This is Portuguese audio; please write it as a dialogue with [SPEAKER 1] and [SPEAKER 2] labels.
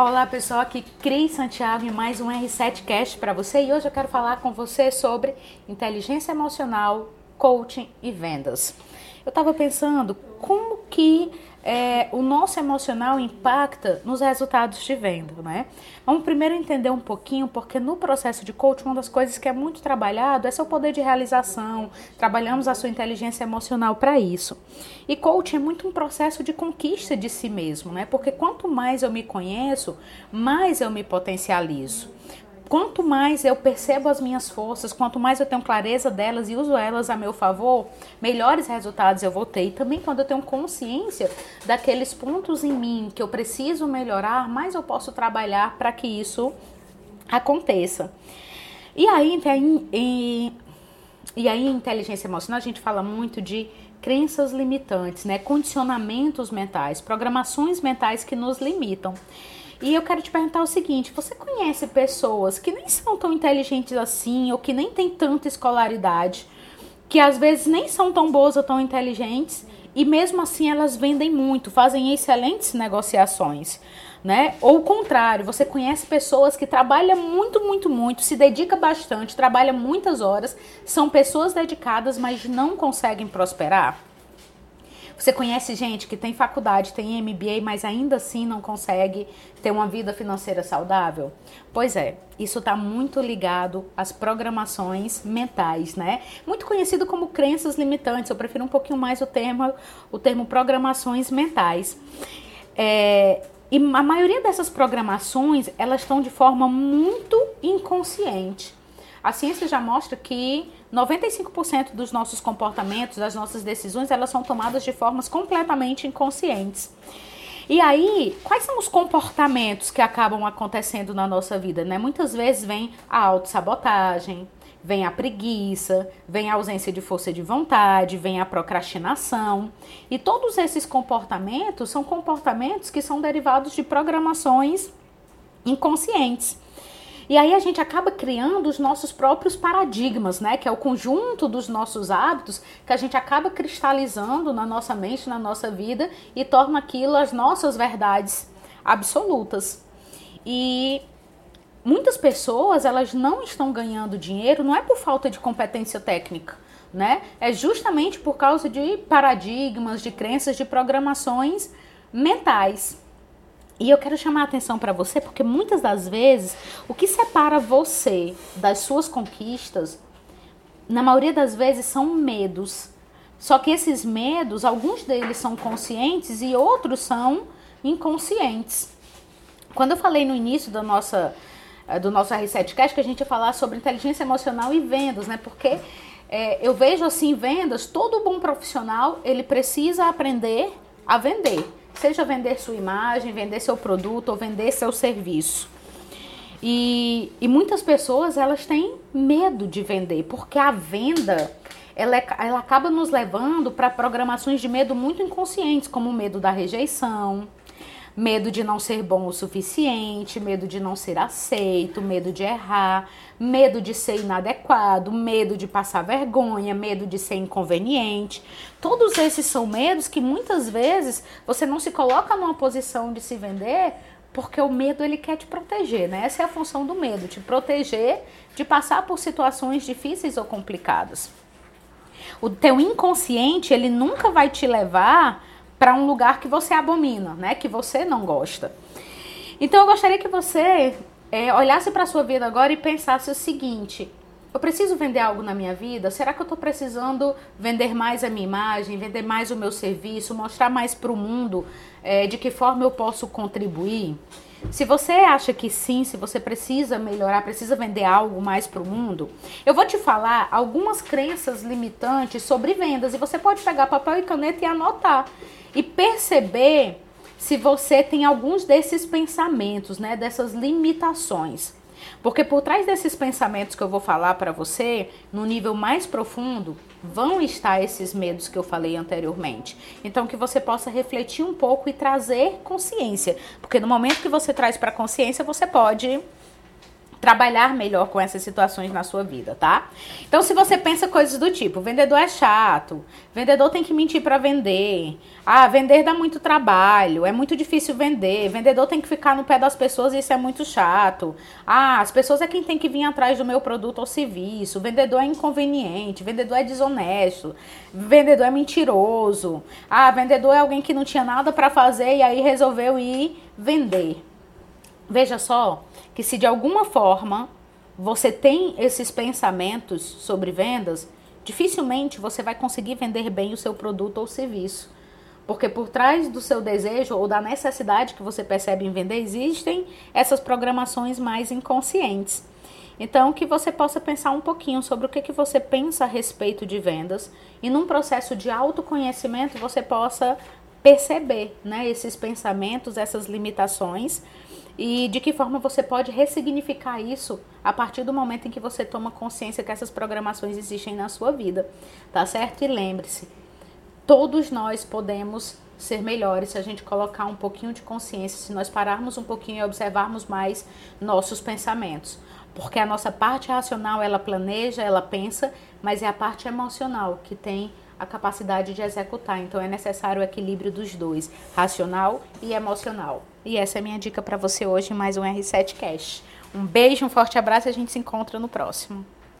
[SPEAKER 1] Olá pessoal, aqui Cris Santiago e mais um R7Cast para você e hoje eu quero falar com você sobre inteligência emocional, coaching e vendas. Eu estava pensando como que é, o nosso emocional impacta nos resultados de venda, né? Vamos primeiro entender um pouquinho, porque no processo de coaching, uma das coisas que é muito trabalhado é seu poder de realização, trabalhamos a sua inteligência emocional para isso. E coaching é muito um processo de conquista de si mesmo, né? Porque quanto mais eu me conheço, mais eu me potencializo quanto mais eu percebo as minhas forças, quanto mais eu tenho clareza delas e uso elas a meu favor, melhores resultados eu vou ter. E também quando eu tenho consciência daqueles pontos em mim que eu preciso melhorar, mais eu posso trabalhar para que isso aconteça. E aí, em, e aí, inteligência emocional, a gente fala muito de crenças limitantes, né? Condicionamentos mentais, programações mentais que nos limitam. E eu quero te perguntar o seguinte: você conhece pessoas que nem são tão inteligentes assim, ou que nem têm tanta escolaridade, que às vezes nem são tão boas ou tão inteligentes, e mesmo assim elas vendem muito, fazem excelentes negociações, né? Ou o contrário, você conhece pessoas que trabalham muito, muito, muito, se dedica bastante, trabalha muitas horas, são pessoas dedicadas, mas não conseguem prosperar? Você conhece gente que tem faculdade, tem MBA, mas ainda assim não consegue ter uma vida financeira saudável? Pois é, isso está muito ligado às programações mentais, né? Muito conhecido como crenças limitantes. Eu prefiro um pouquinho mais o termo, o termo programações mentais. É, e a maioria dessas programações, elas estão de forma muito inconsciente. A ciência já mostra que 95% dos nossos comportamentos, das nossas decisões, elas são tomadas de formas completamente inconscientes. E aí, quais são os comportamentos que acabam acontecendo na nossa vida, né? Muitas vezes vem a autossabotagem, vem a preguiça, vem a ausência de força de vontade, vem a procrastinação. E todos esses comportamentos são comportamentos que são derivados de programações inconscientes. E aí a gente acaba criando os nossos próprios paradigmas, né? Que é o conjunto dos nossos hábitos que a gente acaba cristalizando na nossa mente, na nossa vida e torna aquilo as nossas verdades absolutas. E muitas pessoas, elas não estão ganhando dinheiro não é por falta de competência técnica, né? É justamente por causa de paradigmas, de crenças, de programações mentais. E eu quero chamar a atenção para você porque muitas das vezes o que separa você das suas conquistas, na maioria das vezes, são medos. Só que esses medos, alguns deles são conscientes e outros são inconscientes. Quando eu falei no início da nossa, eh, do nosso R7Cast que a gente ia falar sobre inteligência emocional e vendas, né? Porque é, eu vejo assim, vendas, todo bom profissional, ele precisa aprender a vender. Seja vender sua imagem, vender seu produto ou vender seu serviço. E, e muitas pessoas elas têm medo de vender, porque a venda ela, é, ela acaba nos levando para programações de medo muito inconscientes, como o medo da rejeição, medo de não ser bom o suficiente, medo de não ser aceito, medo de errar, medo de ser inadequado, medo de passar vergonha, medo de ser inconveniente. Todos esses são medos que muitas vezes você não se coloca numa posição de se vender porque o medo ele quer te proteger, né? Essa é a função do medo, te proteger de passar por situações difíceis ou complicadas. O teu inconsciente, ele nunca vai te levar para um lugar que você abomina, né? Que você não gosta. Então eu gostaria que você é, olhasse para a sua vida agora e pensasse o seguinte: eu preciso vender algo na minha vida? Será que eu estou precisando vender mais a minha imagem, vender mais o meu serviço, mostrar mais para o mundo é, de que forma eu posso contribuir? Se você acha que sim, se você precisa melhorar, precisa vender algo mais para o mundo, eu vou te falar algumas crenças limitantes sobre vendas e você pode pegar papel e caneta e anotar e perceber se você tem alguns desses pensamentos, né, dessas limitações. Porque por trás desses pensamentos que eu vou falar para você, no nível mais profundo, vão estar esses medos que eu falei anteriormente. Então que você possa refletir um pouco e trazer consciência, porque no momento que você traz para consciência, você pode trabalhar melhor com essas situações na sua vida, tá? Então, se você pensa coisas do tipo, vendedor é chato, vendedor tem que mentir para vender, ah, vender dá muito trabalho, é muito difícil vender, vendedor tem que ficar no pé das pessoas e isso é muito chato. Ah, as pessoas é quem tem que vir atrás do meu produto ou serviço, vendedor é inconveniente, vendedor é desonesto, vendedor é mentiroso. Ah, vendedor é alguém que não tinha nada para fazer e aí resolveu ir vender. Veja só, que se de alguma forma você tem esses pensamentos sobre vendas, dificilmente você vai conseguir vender bem o seu produto ou serviço. Porque por trás do seu desejo ou da necessidade que você percebe em vender, existem essas programações mais inconscientes. Então, que você possa pensar um pouquinho sobre o que, que você pensa a respeito de vendas e num processo de autoconhecimento você possa perceber né, esses pensamentos, essas limitações e de que forma você pode ressignificar isso a partir do momento em que você toma consciência que essas programações existem na sua vida, tá certo? E lembre-se, todos nós podemos ser melhores se a gente colocar um pouquinho de consciência, se nós pararmos um pouquinho e observarmos mais nossos pensamentos. Porque a nossa parte racional, ela planeja, ela pensa, mas é a parte emocional que tem a capacidade de executar. Então é necessário o equilíbrio dos dois, racional e emocional. E essa é a minha dica para você hoje mais um R7 Cash. Um beijo, um forte abraço e a gente se encontra no próximo.